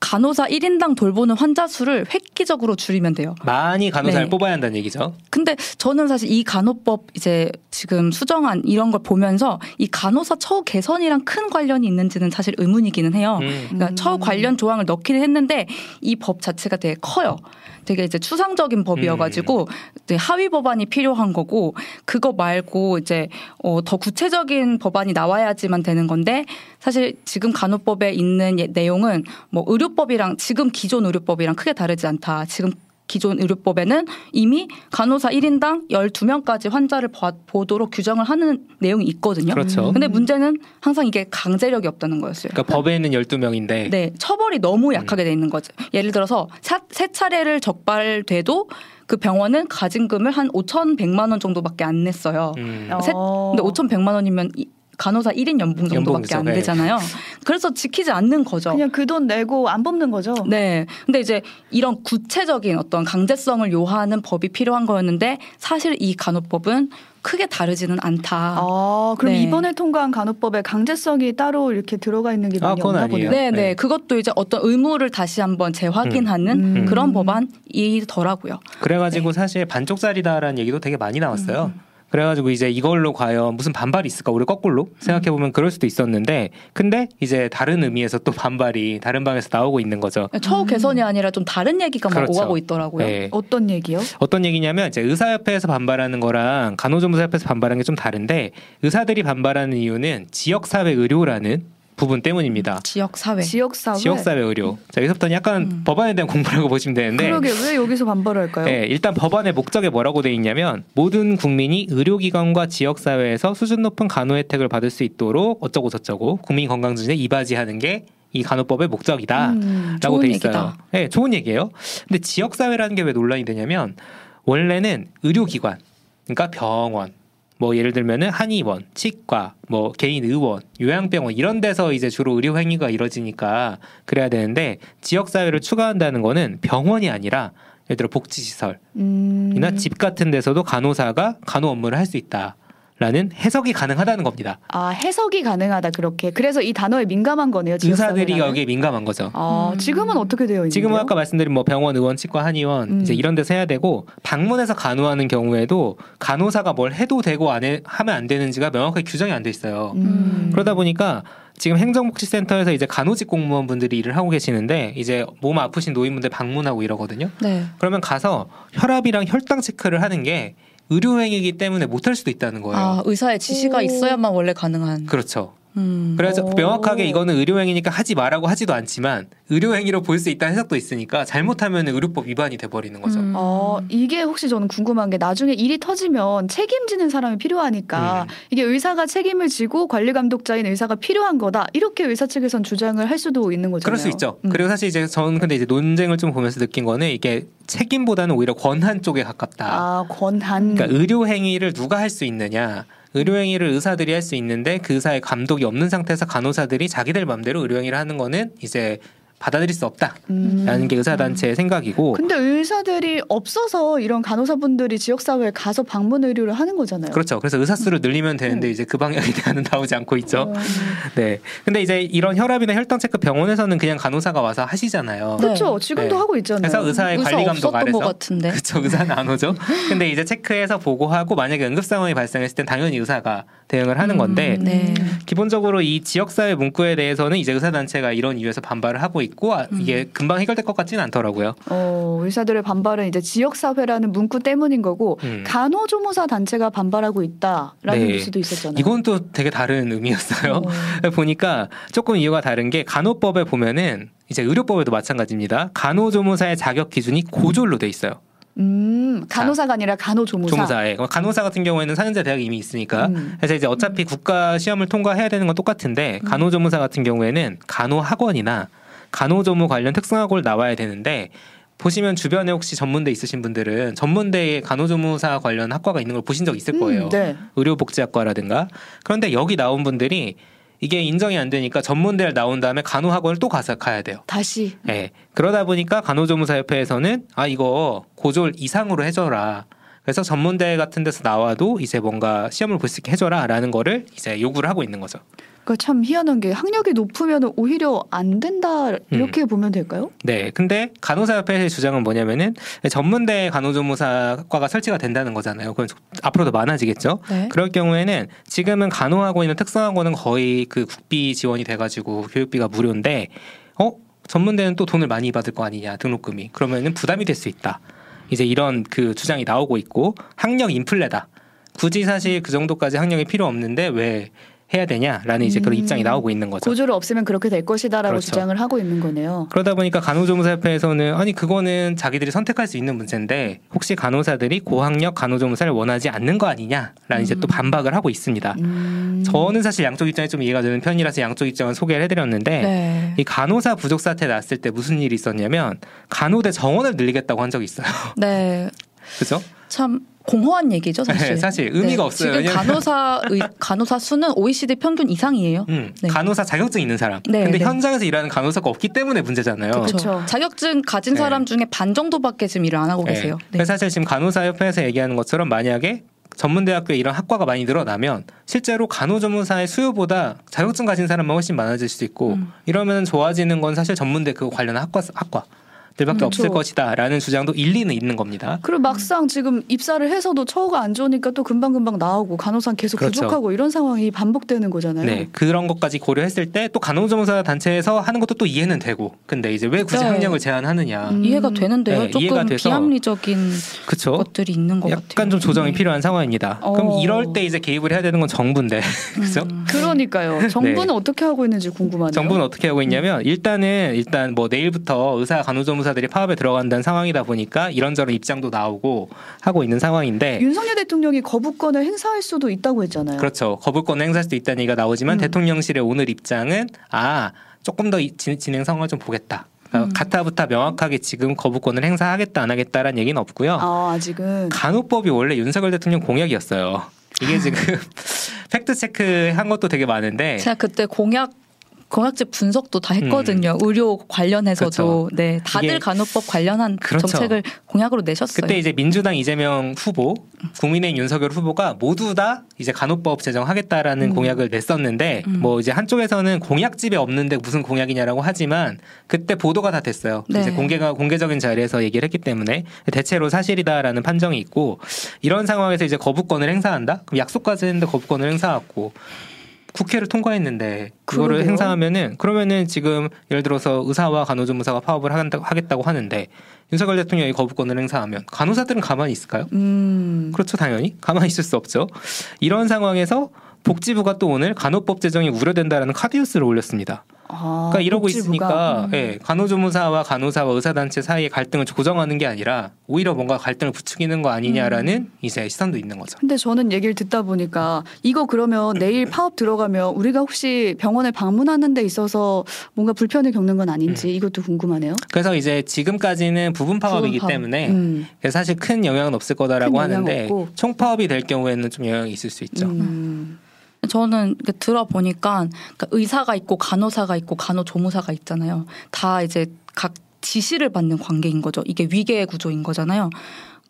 Speaker 3: 간호사 1인당 돌보는 환자 수를 획기적으로 줄이면 돼요.
Speaker 2: 많이 간호사를
Speaker 3: 네.
Speaker 2: 뽑아야 한다는 얘기죠.
Speaker 3: 근데 저는 사실 이 간호법 이제 지금 수정안 이런 걸 보면서 이 간호사 처우 개선이랑 큰 관련이 있는지는 사실 의문이기는 해요.
Speaker 2: 음.
Speaker 3: 그러니까
Speaker 1: 음.
Speaker 3: 처우 관련 조항을 넣기는 했는데 이 법 자체가 되게 커요. 되게 이제 추상적인 법이어가지고 이제 하위 법안이 필요한 거고 그거 말고 이제 어, 더 구체적인 법안이 나와야지만 되는 건데 사실 지금 간호법에 있는 예- 내용은 뭐 의료법이랑 지금 기존 의료법이랑 크게 다르지 않다. 지금 기존 의료법에는 이미 간호사 1인당 12명까지 환자를 봐- 보도록 규정을 하는 내용이 있거든요.
Speaker 2: 그렇죠.
Speaker 3: 근데 문제는 항상 이게 강제력이 없다는 거였어요.
Speaker 2: 그러니까 법에는 12명인데
Speaker 3: 네, 처벌이 너무 약하게 돼 있는 거죠. 예를 들어서 사- 세 차례를 적발돼도 그 병원은 가진금을 한 5,100만 원 정도밖에 안 냈어요.
Speaker 2: 음.
Speaker 1: 어.
Speaker 3: 세- 근데 5,100만 원이면 이- 간호사 1인 연봉 정도밖에. 안
Speaker 2: 네.
Speaker 3: 되잖아요. 그래서 지키지 않는 거죠.
Speaker 1: 그냥 그 돈 내고 안 뽑는 거죠.
Speaker 3: 네. 근데 이제 이런 구체적인 어떤 강제성을 요하는 법이 필요한 거였는데 사실 이 간호법은 크게 다르지는 않다.
Speaker 1: 아, 그럼
Speaker 3: 네.
Speaker 1: 이번에 통과한 간호법에 강제성이 따로 이렇게 들어가 있는 게
Speaker 2: 아,
Speaker 1: 많이
Speaker 2: 그건
Speaker 1: 없나
Speaker 2: 아니에요.
Speaker 1: 보네요.
Speaker 3: 네, 네.
Speaker 2: 네.
Speaker 3: 그것도 이제 어떤 의무를 다시 한번 재확인하는
Speaker 1: 음.
Speaker 3: 그런 법안이더라고요.
Speaker 2: 그래가지고
Speaker 3: 네.
Speaker 2: 사실 반쪽짜리다라는 얘기도 되게 많이 나왔어요.
Speaker 3: 음.
Speaker 2: 그래가지고 이제 이걸로 과연 무슨 반발이 있을까 우리 거꾸로 생각해 보면 그럴 수도 있었는데 근데 이제 다른 의미에서 또 반발이 다른 방에서 나오고 있는 거죠.
Speaker 3: 처우
Speaker 1: 음.
Speaker 3: 개선이 아니라 좀 다른 얘기가 막
Speaker 2: 그렇죠.
Speaker 3: 오가고 있더라고요.
Speaker 2: 네.
Speaker 1: 어떤 얘기요?
Speaker 2: 어떤 얘기냐면 이제 의사협회에서 반발하는 거랑 간호조무사협회에서 반발하는 게 좀 다른데 의사들이 반발하는 이유는 지역사회 의료라는 부분 때문입니다.
Speaker 3: 지역 사회.
Speaker 1: 지역 사회.
Speaker 2: 지역 사회 의료. 자 여기서부터는 약간
Speaker 3: 음.
Speaker 2: 법안에 대한 공부라고 보시면 되는데
Speaker 1: 그러게 왜 여기서 반발할까요?
Speaker 2: 네, 일단 법안의 목적에 뭐라고 돼 있냐면 모든 국민이 의료기관과 지역 사회에서 수준 높은 간호 혜택을 받을 수 있도록 어쩌고 저쩌고 국민 건강 증진에 이바지하는 게 이 간호법의 목적이다.
Speaker 1: 음.
Speaker 2: 라고 돼 있어요.
Speaker 3: 얘기다.
Speaker 2: 네, 좋은 얘기예요. 근데 지역 사회라는 게 왜 논란이 되냐면 원래는 의료기관, 그러니까 병원, 뭐 예를 들면은 한의원, 치과, 뭐 개인 의원, 요양병원 이런 데서 이제 주로 의료 행위가 이루어지니까 그래야 되는데 지역 사회를 추가한다는 거는 병원이 아니라 예를 들어 복지시설,
Speaker 1: 음.
Speaker 2: 이나 집 같은 데서도 간호사가 간호 업무를 할 수 있다. 라는 해석이 가능하다는 겁니다.
Speaker 1: 아 해석이 가능하다 그렇게. 그래서 이 단어에 민감한 거네요.
Speaker 2: 의사들이. 여기에 민감한 거죠.
Speaker 1: 아
Speaker 3: 음.
Speaker 1: 지금은 어떻게 되어 있는데요?
Speaker 2: 지금은 아까 말씀드린 뭐 병원, 의원, 치과, 한의원
Speaker 1: 음.
Speaker 2: 이제 이런 데서 해야 되고 방문해서 간호하는 경우에도 간호사가 뭘 해도 되고 안 해, 하면 안 되는지가 명확하게 규정이 안 돼 있어요.
Speaker 1: 음.
Speaker 2: 그러다 보니까 지금 행정복지센터에서 이제 간호직 공무원분들이 일을 하고 계시는데 이제 몸 아프신 노인분들 방문하고 이러거든요.
Speaker 3: 네.
Speaker 2: 그러면 가서 혈압이랑 혈당 체크를 하는 게 의료행위이기 때문에 못할 수도 있다는 거예요.
Speaker 3: 아, 의사의 지시가
Speaker 1: 오.
Speaker 3: 있어야만 원래 가능한.
Speaker 2: 그렇죠.
Speaker 3: 음.
Speaker 2: 그래서
Speaker 1: 오.
Speaker 2: 명확하게 이거는 의료행위니까 하지 말라고 하지도 않지만 의료행위로 볼 수 있다는 해석도 있으니까 잘못하면 의료법 위반이 돼버리는 거죠.
Speaker 3: 음.
Speaker 1: 어, 이게 혹시 저는 궁금한 게 나중에 일이 터지면 책임지는 사람이 필요하니까
Speaker 2: 음.
Speaker 1: 이게 의사가 책임을 지고 관리 감독자인 의사가 필요한 거다. 이렇게 의사 측에선 주장을 할 수도 있는 거잖아요.
Speaker 2: 그럴 수 있죠.
Speaker 1: 음.
Speaker 2: 그리고 사실 이제 저는 근데 이제 논쟁을 좀 보면서 느낀 거는 이게 책임보다는 오히려 권한 쪽에 가깝다.
Speaker 1: 아, 권한.
Speaker 2: 그러니까 의료 행위를 누가 할 수 있느냐? 의료 행위를 의사들이 할 수 있는데 그 의사의 감독이 없는 상태에서 간호사들이 자기들 맘대로 의료 행위를 하는 거는 이제 받아들일 수 없다라는
Speaker 1: 음.
Speaker 2: 게 의사 단체의 생각이고
Speaker 1: 근데 의사들이 없어서 이런 간호사분들이 지역사회에 가서 방문 의료를 하는 거잖아요.
Speaker 2: 그렇죠. 그래서 의사 수를 늘리면 되는데
Speaker 1: 음.
Speaker 2: 이제 그 방향에 대한은 나오지 않고 있죠.
Speaker 1: 어.
Speaker 2: 네. 근데 이제 이런 혈압이나 혈당 체크 병원에서는 그냥 간호사가 와서 하시잖아요.
Speaker 3: 네.
Speaker 1: 그렇죠. 지금도
Speaker 2: 네.
Speaker 1: 하고 있잖아요.
Speaker 2: 그래서 의사의
Speaker 3: 의사
Speaker 2: 관리 감독 아래서
Speaker 3: 것 같은데.
Speaker 2: 그렇죠. 의사는 안 오죠. 근데 이제 체크해서 보고하고 만약에 응급 상황이 발생했을 땐 당연히 의사가 대응을 하는 건데
Speaker 3: 음, 네.
Speaker 2: 기본적으로 이 지역사회 문구에 대해서는 이제 의사단체가 이런 이유에서 반발을 하고 있고 아, 이게 금방 해결될 것 같지는 않더라고요.
Speaker 1: 어, 의사들의 반발은 이제 지역 사회라는 문구 때문인 거고
Speaker 2: 음.
Speaker 1: 간호조무사 단체가 반발하고 있다라는
Speaker 2: 네.
Speaker 1: 뉴스도 있었잖아요.
Speaker 2: 이건 또 되게 다른 의미였어요.
Speaker 1: 어.
Speaker 2: 보니까 조금 이유가 다른 게 간호법에 보면은 이제 의료법에도 마찬가지입니다. 간호조무사의 자격 기준이 고졸로 돼 있어요.
Speaker 1: 음, 간호사가 아니라 간호조무사.
Speaker 2: 조무사에 간호사 같은 경우에는 4년제 대학이 이미 있으니까
Speaker 1: 음.
Speaker 2: 그래서 이제 어차피 국가 시험을 통과해야 되는 건 똑같은데 간호조무사 같은 경우에는 간호학원이나 간호조무 관련 특성학원을 나와야 되는데 보시면 주변에 혹시 전문대 있으신 분들은 전문대에 간호조무사 관련 학과가 있는 걸 보신 적 있을 거예요.
Speaker 1: 음, 네.
Speaker 2: 의료복지학과라든가 그런데 여기 나온 분들이 이게 인정이 안 되니까 전문대를 나온 다음에 간호학원을 또 가서 가야 돼요.
Speaker 1: 다시
Speaker 2: 예. 그러다 보니까 간호조무사협회에서는 아 이거 고졸 이상으로 해줘라. 그래서 전문대 같은 데서 나와도 이제 뭔가 시험을 볼 수 있게 해줘라라는 거를 이제 요구를 하고 있는 거죠.
Speaker 1: 그러니까 참 희한한 게 학력이 높으면 오히려 안 된다
Speaker 2: 음.
Speaker 1: 이렇게 보면 될까요?
Speaker 2: 네. 근데 간호사협회의 주장은 뭐냐면은 전문대 간호조무사과가 설치가 된다는 거잖아요. 그럼 앞으로도 많아지겠죠.
Speaker 3: 네.
Speaker 2: 그럴 경우에는 지금은 간호하고 있는 특성학원은 거의 그 국비 지원이 돼가지고 교육비가 무료인데 어 전문대는 또 돈을 많이 받을 거 아니냐 등록금이 그러면은 부담이 될 수 있다. 이제 이런 그 주장이 나오고 있고 학력 인플레다. 굳이 사실 그 정도까지 학력이 필요 없는데 왜 해야 되냐라는 이제 그런
Speaker 1: 음.
Speaker 2: 입장이 나오고 있는 거죠.
Speaker 1: 고졸을 없으면 그렇게 될 것이다라고
Speaker 2: 그렇죠.
Speaker 1: 주장을 하고 있는 거네요.
Speaker 2: 그러다 보니까 간호조무사협회에서는 아니 그거는 자기들이 선택할 수 있는 문제인데 혹시 간호사들이 고학력 간호조무사를 원하지 않는 거 아니냐라는 이제 또 반박을 하고 있습니다.
Speaker 1: 음.
Speaker 2: 저는 사실 양쪽 입장이 좀 이해가 되는 편이라서 양쪽 입장을 소개를 해드렸는데
Speaker 3: 네.
Speaker 2: 이 간호사 부족 사태 났을 때 무슨 일이 있었냐면 간호대 정원을 늘리겠다고 한 적이 있어요.
Speaker 3: 네.
Speaker 2: 그죠?
Speaker 3: 참 공허한 얘기죠, 사실.
Speaker 2: 네, 사실 의미가 없어요.
Speaker 3: 지금 간호사 의, 간호사 수는 OECD 평균 이상이에요.
Speaker 2: 음,
Speaker 3: 네.
Speaker 2: 간호사 자격증 있는 사람.
Speaker 3: 네,
Speaker 2: 근데
Speaker 3: 네.
Speaker 2: 현장에서 일하는 간호사가 없기 때문에 문제잖아요.
Speaker 3: 그렇죠. 자격증 가진
Speaker 2: 네.
Speaker 3: 사람 중에 반 정도밖에 지금 일을 안 하고
Speaker 2: 네.
Speaker 3: 계세요. 네.
Speaker 2: 그래서 사실 지금 간호사 협회에서 얘기하는 것처럼 만약에 전문대학교에 이런 학과가 많이 늘어나면 실제로 간호조무사의 수요보다 자격증 가진 사람만 훨씬 많아질 수 있고
Speaker 3: 음.
Speaker 2: 이러면 좋아지는 건 사실 전문대 그 관련 학과 학과 들밖에
Speaker 1: 음,
Speaker 2: 없을
Speaker 1: 그렇죠.
Speaker 2: 것이다라는 주장도 일리는 있는 겁니다.
Speaker 1: 그리고 막상 지금 입사를 해서도 처우가 안 좋으니까 또 금방 금방 나오고 간호사 계속
Speaker 2: 그렇죠.
Speaker 1: 부족하고 이런 상황이 반복되는 거잖아요.
Speaker 2: 네 그런 것까지 고려했을 때 또 간호조무사 단체에서 하는 것도 또 이해는 되고 근데 이제 왜 굳이
Speaker 3: 네.
Speaker 2: 학력을 제한하느냐
Speaker 1: 음.
Speaker 3: 이해가 되는데요.
Speaker 2: 네, 이해가
Speaker 3: 조금
Speaker 2: 돼서-
Speaker 3: 비합리적인
Speaker 2: 그쵸?
Speaker 3: 것들이 있는 것
Speaker 2: 약간
Speaker 3: 같아요.
Speaker 2: 좀 조정이
Speaker 3: 네.
Speaker 2: 필요한 상황입니다. 그럼
Speaker 1: 어.
Speaker 2: 이럴 때 이제 개입을 해야 되는 건 정부인데 그죠?
Speaker 3: 음.
Speaker 1: 그러니까요. 정부는 어떻게 하고 있는지 궁금하네요.
Speaker 2: 네. 정부는 어떻게 하고 있냐면 일단은 일단 뭐 내일부터 의사 간호조무사 들이 파업에 들어간다는 상황이다 보니까 이런저런 입장도 나오고 하고 있는 상황인데
Speaker 1: 윤석열 대통령이 거부권을 행사할 수도 있다고 했잖아요.
Speaker 2: 그렇죠 거부권을 행사할 수도 있다는 얘기가 나오지만
Speaker 1: 음.
Speaker 2: 대통령실의 오늘 입장은 아 조금 더 진- 진행 상황을 좀 보겠다. 그러니까
Speaker 3: 음.
Speaker 2: 가타부타 명확하게 지금 거부권을 행사하겠다 안 하겠다라는 얘기는 없고요.
Speaker 1: 아, 아직은
Speaker 2: 간호법이 원래 윤석열 대통령 공약이었어요. 이게 지금 팩트 체크 한 것도 되게 많은데
Speaker 3: 제가 그때 공약 공약집 분석도 다 했거든요. 의료 관련해서도 네 다들
Speaker 2: 음.
Speaker 3: 간호법 관련한
Speaker 2: 그렇죠.
Speaker 3: 정책을 공약으로 내셨어요.
Speaker 2: 그때 이제 민주당 이재명 후보, 국민의힘 윤석열 후보가 모두 다 이제 간호법 제정하겠다라는
Speaker 3: 음.
Speaker 2: 공약을 냈었는데
Speaker 3: 음.
Speaker 2: 뭐 이제 한쪽에서는 공약집에 없는데 무슨 공약이냐라고 하지만 그때 보도가 다 됐어요.
Speaker 3: 네.
Speaker 2: 이제 공개가 공개적인 자리에서 얘기를 했기 때문에 대체로 사실이다라는 판정이 있고 이런 상황에서 이제 거부권을 행사한다. 그럼 약속까지 했는데 거부권을 행사하고 국회를 통과했는데 그거를
Speaker 1: 그러게요.
Speaker 2: 행사하면은 그러면은 지금 예를 들어서 의사와 간호조무사가 파업을 하겠다고, 하겠다고 하는데 윤석열 대통령이 거부권을 행사하면 간호사들은 가만히 있을까요?
Speaker 1: 음.
Speaker 2: 그렇죠 당연히 가만히 있을 수 없죠. 이런 상황에서 복지부가 또 오늘 간호법 제정이 우려된다라는 카디우스를 올렸습니다.
Speaker 1: 아,
Speaker 2: 그러니까 이러고. 있으니까
Speaker 1: 음.
Speaker 2: 예, 간호조무사와 간호사와 의사단체 사이의 갈등을 조정하는 게 아니라 오히려 뭔가 갈등을 부추기는 거 아니냐라는
Speaker 1: 음.
Speaker 2: 이제 시선도 있는 거죠.
Speaker 1: 근데 저는 얘기를 듣다 보니까 이거 그러면 내일 파업 들어가면 우리가 혹시 병원에 방문하는 데 있어서 뭔가 불편을 겪는 건 아닌지 이것도 궁금하네요.
Speaker 2: 그래서 이제 지금까지는 부분 파업이기
Speaker 1: 부분 파업.
Speaker 2: 때문에
Speaker 1: 음.
Speaker 2: 사실 큰 영향은 없을 거다라고
Speaker 1: 영향
Speaker 2: 하는데
Speaker 1: 없고.
Speaker 2: 총파업이 될 경우에는 좀 영향이 있을 수 있죠.
Speaker 1: 음.
Speaker 3: 저는 들어보니까 그러니까 의사가 있고 간호사가 있고 간호조무사가 있잖아요. 다 이제 각 지시를 받는 관계인 거죠. 이게 위계 구조인 거잖아요.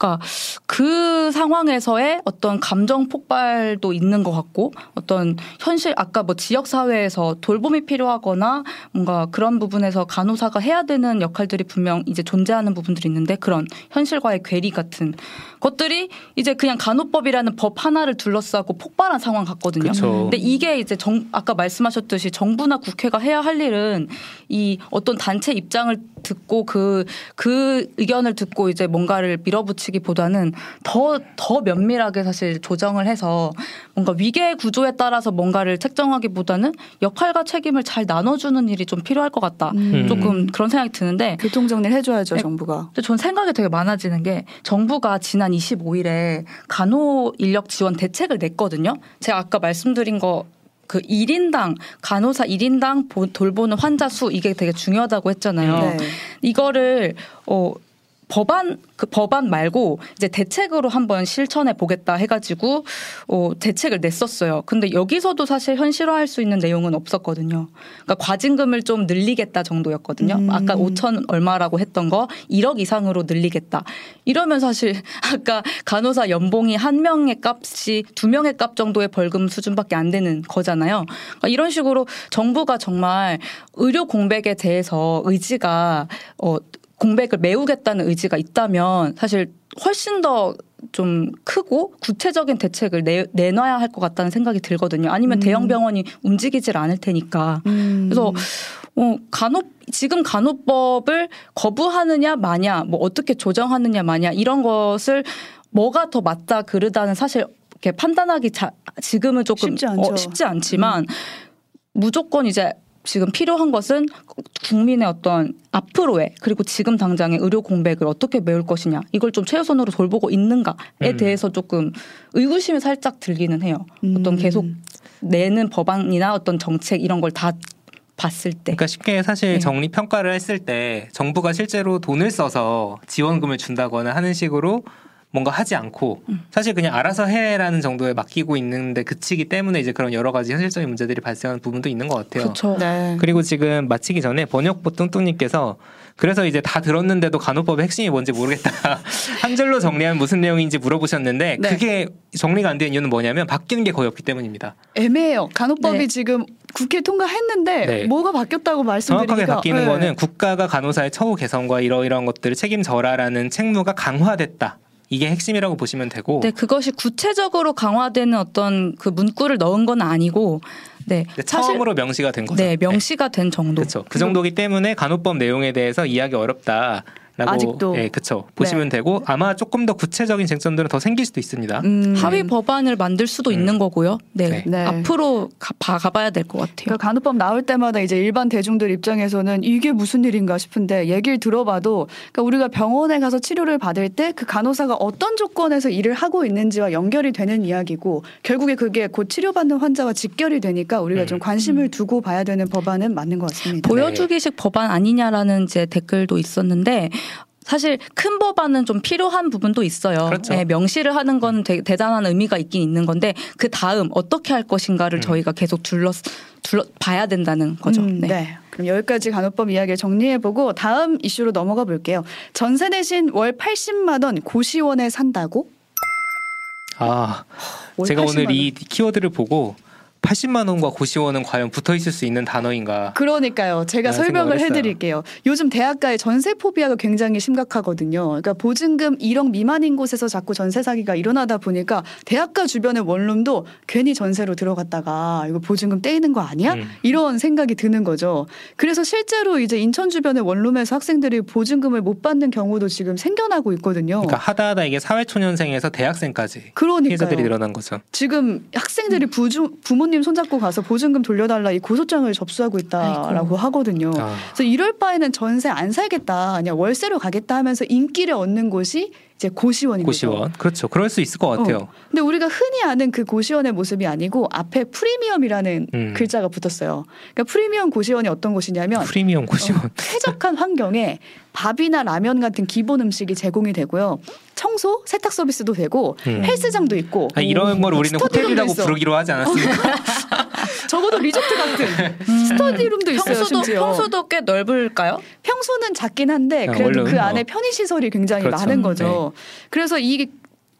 Speaker 3: 그러니까 그 상황에서의 어떤 감정 폭발도 있는 것 같고 어떤 현실 아까 뭐 지역 사회에서 돌봄이 필요하거나 뭔가 그런 부분에서 간호사가 해야 되는 역할들이 분명 이제 존재하는 부분들이 있는데 그런 현실과의 괴리 같은 것들이 이제 그냥 간호법이라는 법 하나를 둘러싸고 폭발한 상황 같거든요.
Speaker 2: 그렇죠.
Speaker 3: 근데 이게 이제 정, 아까 말씀하셨듯이 정부나 국회가 해야 할 일은 이 어떤 단체 입장을 듣고 그, 그 의견을 듣고 이제 뭔가를 밀어붙이기 보다는 더, 더 면밀하게 사실 조정을 해서 뭔가 위계 구조에 따라서 뭔가를 책정하기보다는 역할과 책임을 잘 나눠주는 일이 좀 필요할 것 같다.
Speaker 1: 음.
Speaker 3: 조금 그런 생각이 드는데
Speaker 1: 교통 정리를 해줘야죠
Speaker 3: 네.
Speaker 1: 정부가.
Speaker 3: 근데 전 생각이 되게 많아지는 게 정부가 지난 25일에 간호 인력 지원 대책을 냈거든요. 제가 아까 말씀드린 거그 1인당 간호사 1인당 보- 돌보는 환자 수 이게 되게 중요하다고 했잖아요.
Speaker 1: 네.
Speaker 3: 이거를 어 법안 그 법안 말고 이제 대책으로 한번 실천해 보겠다 해가지고 어 대책을 냈었어요. 근데 여기서도 사실 현실화할 수 있는 내용은 없었거든요. 그러니까 과징금을 좀 늘리겠다 정도였거든요.
Speaker 1: 음.
Speaker 3: 아까 5천 얼마라고 했던 거 1억 이상으로 늘리겠다. 이러면 사실 아까 간호사 연봉이 한 명의 값이 두 명의 값 정도의 벌금 수준밖에 안 되는 거잖아요. 그러니까 이런 식으로 정부가 정말 의료 공백에 대해서 의지가 어 공백을 메우겠다는 의지가 있다면 사실 훨씬 더 좀 크고 구체적인 대책을 내, 내놔야 할 것 같다는 생각이 들거든요. 아니면
Speaker 1: 음.
Speaker 3: 대형 병원이 움직이질 않을 테니까.
Speaker 1: 음.
Speaker 3: 그래서 어, 간호 지금 간호법을 거부하느냐 마냐, 뭐 어떻게 조정하느냐 마냐 이런 것을 뭐가 더 맞다 그르다는 사실 이렇게 판단하기 자, 지금은 조금
Speaker 1: 쉽지 않죠. 음.
Speaker 3: 어, 쉽지 않지만 무조건 이제 지금 필요한 것은 국민의 어떤 앞으로의 그리고 지금 당장의 의료 공백을 어떻게 메울 것이냐 이걸 좀 최우선으로 돌보고 있는가에
Speaker 2: 음.
Speaker 3: 대해서 조금 의구심이 살짝 들기는 해요. 어떤
Speaker 1: 음.
Speaker 3: 계속 내는 법안이나 어떤 정책 이런 걸다 봤을 때.
Speaker 2: 그러니까 쉽게 사실
Speaker 3: 네.
Speaker 2: 정리 평가를 했을 때 정부가 실제로 돈을 써서 지원금을 준다거나 하는 식으로 뭔가 하지 않고
Speaker 3: 음.
Speaker 2: 사실 그냥 알아서 해라는 정도에 맡기고 있는데 그치기 때문에 이제 그런 여러 가지 현실적인 문제들이 발생하는 부분도 있는 것 같아요.
Speaker 3: 그렇죠.
Speaker 1: 네.
Speaker 2: 그리고 지금 마치기 전에 번역보 뚱뚱님께서 그래서 이제 다 들었는데도 간호법의 핵심이 뭔지 모르겠다. 한 줄로 정리하면 무슨 내용인지 물어보셨는데
Speaker 1: 네.
Speaker 2: 그게 정리가 안된 이유는 뭐냐면 바뀌는 게 거의 없기 때문입니다.
Speaker 1: 애매해요. 간호법이
Speaker 3: 네.
Speaker 1: 지금 국회 통과했는데
Speaker 2: 네.
Speaker 1: 뭐가 바뀌었다고 말씀드리니까
Speaker 2: 정확하게 바뀌는
Speaker 1: 네.
Speaker 2: 거는 국가가 간호사의 처우 개선과 이러이러한 것들을 책임져라라는 책무가 강화됐다. 이게 핵심이라고 보시면 되고
Speaker 3: 네, 그것이 구체적으로 강화되는 어떤 그 문구를 넣은 건 아니고, 네,
Speaker 2: 처음으로 명시가 된 거죠.
Speaker 3: 네 명시가 된 정도.
Speaker 2: 그렇죠. 그 정도기 때문에 간호법 내용에 대해서 이해하기 어렵다. 라고
Speaker 1: 아직도.
Speaker 2: 예, 그렇죠. 보시면 되고 아마 조금 더 구체적인 쟁점들은 더 생길 수도 있습니다.
Speaker 1: 음.
Speaker 3: 합의 법안을 만들 수도
Speaker 2: 음.
Speaker 3: 있는 거고요. 네,
Speaker 2: 네.
Speaker 1: 네.
Speaker 3: 앞으로 가, 봐, 가봐야 될 것 같아요.
Speaker 1: 그러니까 간호법 나올 때마다 이제 일반 대중들 입장에서는 이게 무슨 일인가 싶은데 얘기를 들어봐도 그러니까 우리가 병원에 가서 치료를 받을 때 그 간호사가 어떤 조건에서 일을 하고 있는지와 연결이 되는 이야기고 결국에 그게 곧 치료받는 환자와 직결이 되니까 우리가
Speaker 2: 음.
Speaker 1: 좀 관심을 두고 봐야 되는 법안은 맞는 것 같습니다.
Speaker 3: 보여주기식 법안 아니냐라는 이제 댓글도 있었는데 사실 큰 법안은 좀 필요한 부분도 있어요.
Speaker 2: 그렇죠.
Speaker 3: 네, 명시를 하는 건 대, 대단한 의미가 있긴 있는 건데 그 다음 어떻게 할 것인가를
Speaker 2: 음.
Speaker 3: 저희가 계속 둘러 둘러 봐야 된다는 거죠.
Speaker 1: 음,
Speaker 3: 네.
Speaker 1: 네. 그럼 여기까지 간호법 이야기를 정리해보고 다음 이슈로 넘어가 볼게요. 전세 대신 월 80만 원 고시원에 산다고?
Speaker 2: 아,
Speaker 1: 월
Speaker 2: 제가
Speaker 1: 80만
Speaker 2: 오늘
Speaker 1: 원.
Speaker 2: 이 키워드를 보고 80만 원과 고시원은 과연 붙어 있을 수 있는 단어인가?
Speaker 1: 그러니까요. 제가 설명을
Speaker 2: 했어요.
Speaker 1: 해드릴게요. 요즘 대학가의 전세 포비아가 굉장히 심각하거든요. 그러니까 보증금 1억 미만인 곳에서 자꾸 전세 사기가 일어나다 보니까 대학가 주변의 원룸도 괜히 전세로 들어갔다가 이거 보증금 떼이는 거 아니야?
Speaker 2: 음.
Speaker 1: 이런 생각이 드는 거죠. 그래서 실제로 이제 인천 주변의 원룸에서 학생들이 보증금을 못 받는 경우도 지금 생겨나고 있거든요.
Speaker 2: 그러니까 하다 하다 이게 사회초년생에서 대학생까지
Speaker 1: 그러니까요.
Speaker 2: 피해자들이 늘어난 거죠.
Speaker 1: 지금 학생들이 부주, 부모 님 손잡고 가서 보증금 돌려달라 이 고소장을 접수하고 있다라고
Speaker 3: 아이고.
Speaker 1: 하거든요.
Speaker 2: 아.
Speaker 1: 그래서 이럴 바에는 전세 안 살겠다, 그냥 월세로 가겠다 하면서 인기를 얻는 곳이 이제 고시원인 거죠.
Speaker 2: 고시원 그렇죠. 그럴 수 있을 것 같아요.
Speaker 1: 어. 근데 우리가 흔히 아는 그 고시원의 모습이 아니고 앞에 프리미엄이라는
Speaker 2: 음.
Speaker 1: 글자가 붙었어요. 그러니까 프리미엄 고시원이 어떤 곳이냐면
Speaker 2: 프리미엄 고시원.
Speaker 1: 어, 쾌적한 환경에 밥이나 라면 같은 기본 음식이 제공이 되고요. 청소, 세탁 서비스도 되고
Speaker 2: 음.
Speaker 1: 헬스장도 있고
Speaker 2: 아니, 이런 걸 우리는 호텔이라고. 부르기로 하지 않았습니까?
Speaker 1: 적어도 리조트 같은 스터디룸도 있어요.
Speaker 3: 평수도
Speaker 1: 심지어.
Speaker 3: 평수도 꽤 넓을까요?
Speaker 1: 평수는 작긴 한데
Speaker 2: 아,
Speaker 1: 그래도
Speaker 2: 원룸?
Speaker 1: 그 안에
Speaker 2: 어.
Speaker 1: 편의 시설이 굉장히
Speaker 2: 그렇죠.
Speaker 1: 많은 거죠. 그래서 이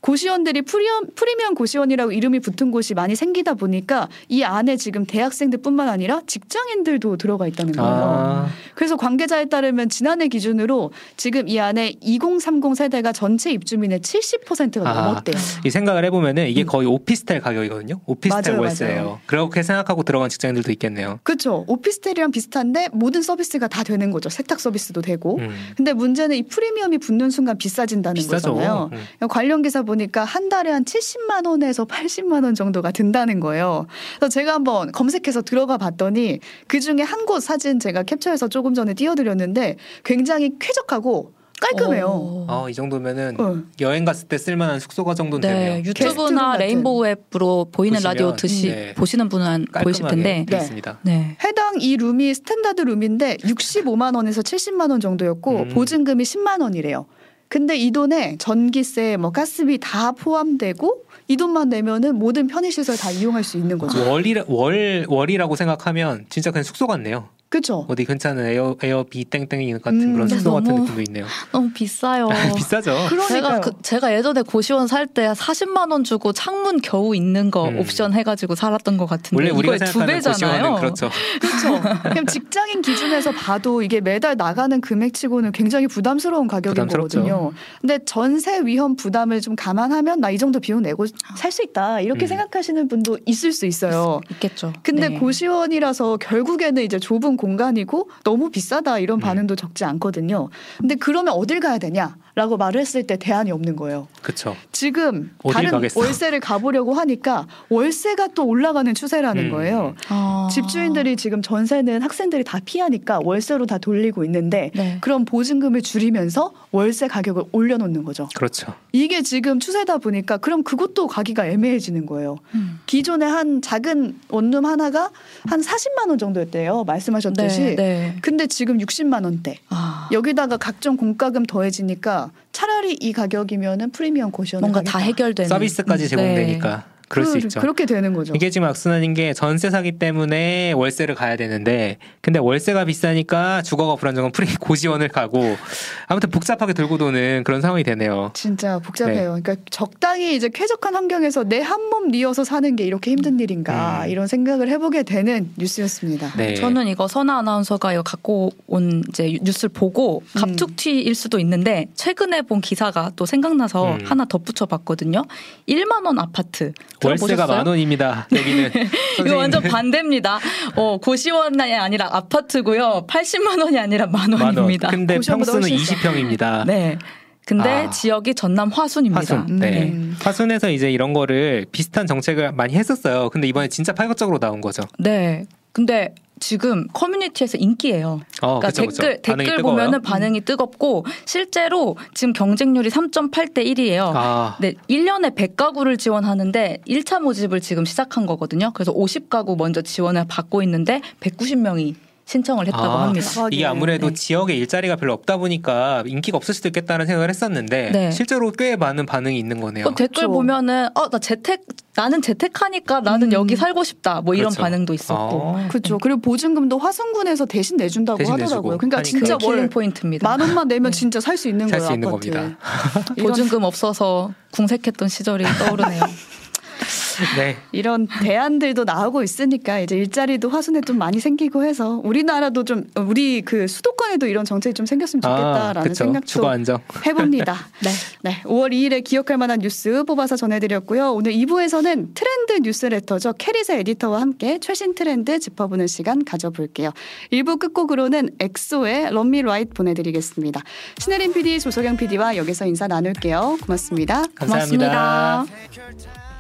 Speaker 1: 고시원들이 프리미엄, 프리미엄 고시원이라고 이름이 붙은 곳이 많이 생기다 보니까 이 안에 지금 대학생들뿐만 아니라 직장인들도 들어가 있다는 거예요.
Speaker 2: 아,
Speaker 1: 그래서 관계자에 따르면 지난해 기준으로 지금 이 안에 2030 세대가 전체 입주민의 70%가
Speaker 2: 아.
Speaker 1: 넘었대요.
Speaker 2: 이 생각을 해보면은 이게 거의 오피스텔 가격이거든요. 오피스텔
Speaker 1: 음. 맞아요,
Speaker 2: 월세예요.
Speaker 1: 맞아요.
Speaker 2: 그렇게 생각하고 들어간 직장인들도 있겠네요.
Speaker 1: 그렇죠. 오피스텔이랑 비슷한데 모든 서비스가 다 되는 거죠. 세탁 서비스도 되고.
Speaker 2: 음.
Speaker 1: 근데 문제는 이 프리미엄이 붙는 순간 비싸진다는
Speaker 2: 비싸죠.
Speaker 1: 거잖아요.
Speaker 2: 음.
Speaker 1: 관련 기사 보니까 한 달에 한 70만 원에서 80만 원 정도가 든다는 거예요. 그래서 제가 한번 검색해서 들어가 봤더니 그 중에 한 곳 사진 제가 캡처해서 조금 전에 띄워드렸는데 굉장히 쾌적하고 깔끔해요.
Speaker 3: 어.
Speaker 2: 어, 이 정도면은
Speaker 1: 어.
Speaker 2: 여행 갔을 때 쓸만한 숙소가 정도는
Speaker 3: 네,
Speaker 2: 되네요.
Speaker 3: 유튜브나. 레인보우 앱으로 보이는
Speaker 2: 보시면,
Speaker 3: 라디오 드시
Speaker 2: 네.
Speaker 3: 보시는 분은 보이실 텐데.
Speaker 2: 돼
Speaker 1: 네.
Speaker 2: 있습니다.
Speaker 3: 네.
Speaker 1: 해당 이 룸이 standard room인데 65만 원에서 70만 원 정도였고
Speaker 2: 음.
Speaker 1: 보증금이 10만 원이래요. 근데 이 돈에 전기세, 뭐 가스비 다 포함되고 이 돈만 내면은 모든 편의시설 다 이용할 수 있는 거죠.
Speaker 2: 월이 월 월이라고 생각하면 진짜 그냥 숙소 같네요.
Speaker 1: 그렇죠?
Speaker 2: 어디 괜찮은 에어 에어비 땡땡이 같은
Speaker 1: 음,
Speaker 2: 그런 숙소 같은
Speaker 3: 너무
Speaker 2: 느낌도 있네요.
Speaker 3: 너무 비싸요.
Speaker 2: 비싸죠.
Speaker 1: 그러니까요.
Speaker 3: 제가 그, 제가 예전에 고시원 살 때 40만 원 주고 창문 겨우 있는 거
Speaker 2: 음.
Speaker 3: 옵션 해가지고 살았던 것 같은데
Speaker 2: 원래 우리가
Speaker 3: 두 배잖아요.
Speaker 2: 그렇죠.
Speaker 1: 그렇죠. 그냥 직장인 기준에서 봐도 이게 매달 나가는 금액치고는 굉장히 부담스러운 가격인
Speaker 2: 부담스럽죠.
Speaker 1: 거거든요. 근데 전세 위험 부담을 좀 감안하면 나 이 정도 비용 내고 살 수 있다 이렇게
Speaker 2: 음.
Speaker 1: 생각하시는 분도 있을 수 있어요.
Speaker 3: 있 겠죠.
Speaker 1: 근데
Speaker 3: 네.
Speaker 1: 고시원이라서 결국에는 이제 좁은 공간이고 너무 비싸다 이런
Speaker 2: 음.
Speaker 1: 반응도 적지 않거든요. 근데 그러면 어딜 가야 되냐 라고 말을 했을 때 대안이 없는 거예요.
Speaker 2: 그렇죠.
Speaker 1: 지금 다른
Speaker 2: 가겠어?
Speaker 1: 월세를 가보려고 하니까 월세가 또 올라가는 추세라는
Speaker 2: 음.
Speaker 1: 거예요.
Speaker 3: 아.
Speaker 1: 집주인들이 지금 전세는 학생들이 다 피하니까 월세로 다 돌리고 있는데
Speaker 3: 네.
Speaker 1: 그럼 보증금을 줄이면서 월세 가격을 올려놓는 거죠.
Speaker 2: 그렇죠.
Speaker 1: 이게 지금 추세다 보니까 그럼 그것도 가기가 애매해지는 거예요.
Speaker 3: 음.
Speaker 1: 기존에 한 작은 원룸 하나가 한 40만 원 정도였대요. 말씀하셨듯이.
Speaker 3: 네, 네.
Speaker 1: 근데 지금 60만 원대.
Speaker 3: 아.
Speaker 1: 여기다가 각종 공과금 더해지니까 차라리 이 가격이면은 프리미엄 고시원을
Speaker 3: 뭔가.
Speaker 1: 다
Speaker 3: 해결되는.
Speaker 2: 서비스까지
Speaker 3: 음,
Speaker 2: 제공되니까 그럴 수
Speaker 1: 그-
Speaker 2: 있죠.
Speaker 1: 그렇게 되는 거죠.
Speaker 2: 이게 지금 악순환인 게 전세 사기 때문에 월세를 가야 되는데 근데 월세가 비싸니까 주거가 불안정한 프리 고시원을 가고 아무튼 복잡하게 돌고 도는 그런 상황이 되네요.
Speaker 1: 진짜 복잡해요.
Speaker 2: 네.
Speaker 1: 그러니까 적당히 이제 쾌적한 환경에서 내 한 몸 뉘어서 사는 게 이렇게 힘든 일인가
Speaker 2: 음.
Speaker 1: 이런 생각을 해보게 되는 뉴스였습니다.
Speaker 2: 네.
Speaker 3: 저는 이거 선아 아나운서가 이거 갖고 온 이제 뉴스를 보고
Speaker 1: 음.
Speaker 3: 갑툭튀일 수도 있는데 최근에 본 기사가 또 생각나서
Speaker 2: 음.
Speaker 3: 하나 덧붙여 봤거든요. 1만 원 아파트
Speaker 2: 월세가? 만 원입니다. 여기는
Speaker 3: 이거 완전 반대입니다. 어, 고시원이 아니라 아파트고요. 80만 원이 아니라
Speaker 2: 만만 원.
Speaker 3: 원입니다.
Speaker 2: 근데 평수는
Speaker 1: 훨씬 싸.
Speaker 2: 20평입니다.
Speaker 3: 네. 근데
Speaker 2: 아.
Speaker 3: 지역이 전남 화순입니다.
Speaker 2: 화순. 네.
Speaker 1: 음.
Speaker 2: 화순에서 이제 이런 거를 비슷한 정책을 많이 했었어요. 근데 이번에 진짜 파격적으로 나온 거죠.
Speaker 3: 네. 근데 지금 커뮤니티에서 인기예요.
Speaker 2: 어,
Speaker 3: 그러니까
Speaker 2: 그쵸, 그쵸.
Speaker 3: 댓글
Speaker 2: 반응이
Speaker 3: 댓글
Speaker 2: 뜨거워요.
Speaker 3: 보면은 반응이 뜨겁고 실제로 지금 경쟁률이 3.8대 1이에요.
Speaker 2: 아,
Speaker 3: 네, 1년에 100가구를 지원하는데 1차 모집을 지금 시작한 거거든요. 그래서 50가구 먼저 지원을 받고 있는데 190명이 신청을 했다고
Speaker 2: 아,
Speaker 3: 합니다.
Speaker 2: 이게 아무래도
Speaker 3: 네.
Speaker 2: 지역에 일자리가 별로 없다 보니까 인기가 없을 수도 있겠다는 생각을 했었는데
Speaker 3: 네.
Speaker 2: 실제로 꽤 많은 반응이 있는 거네요.
Speaker 3: 그 댓글
Speaker 1: 그렇죠.
Speaker 3: 보면은 어나 재택 나는 재택하니까 나는
Speaker 1: 음.
Speaker 3: 여기 살고 싶다 뭐 이런
Speaker 2: 그렇죠.
Speaker 3: 반응도 있었고
Speaker 2: 어.
Speaker 1: 그렇죠. 그리고 보증금도 화순군에서 대신 내준다고
Speaker 2: 대신
Speaker 1: 하더라고요. 그러니까
Speaker 2: 하니까.
Speaker 1: 진짜
Speaker 3: killing
Speaker 1: 월
Speaker 3: 포인트입니다.
Speaker 1: 만 원만 내면 진짜 살 수 있는
Speaker 2: 살
Speaker 1: 거예요.
Speaker 2: 수 있는
Speaker 1: 아파트.
Speaker 2: 겁니다.
Speaker 3: 보증금 없어서 궁색했던 시절이 떠오르네요.
Speaker 2: 네.
Speaker 1: 이런 대안들도 나오고 있으니까 이제 일자리도 화순에 좀 많이 생기고 해서 우리나라도 좀 우리 그 수도권에도 이런 정책이 좀 생겼으면 좋겠다라는
Speaker 2: 아, 그쵸.
Speaker 1: 생각도. 해봅니다.
Speaker 3: 네.
Speaker 1: 네, 5월 2일에 기억할 만한 뉴스 뽑아서 전해드렸고요. 오늘 2부에서는 트렌드 뉴스레터죠. 캐릿 에디터와 함께 최신 트렌드 짚어보는 시간 가져볼게요. 1부 끝곡으로는 엑소의 Love Me Right 보내드리겠습니다. 신혜림 PD, 조석영 PD와 여기서 인사 나눌게요. 고맙습니다.
Speaker 2: 감사합니다.
Speaker 3: 고맙습니다.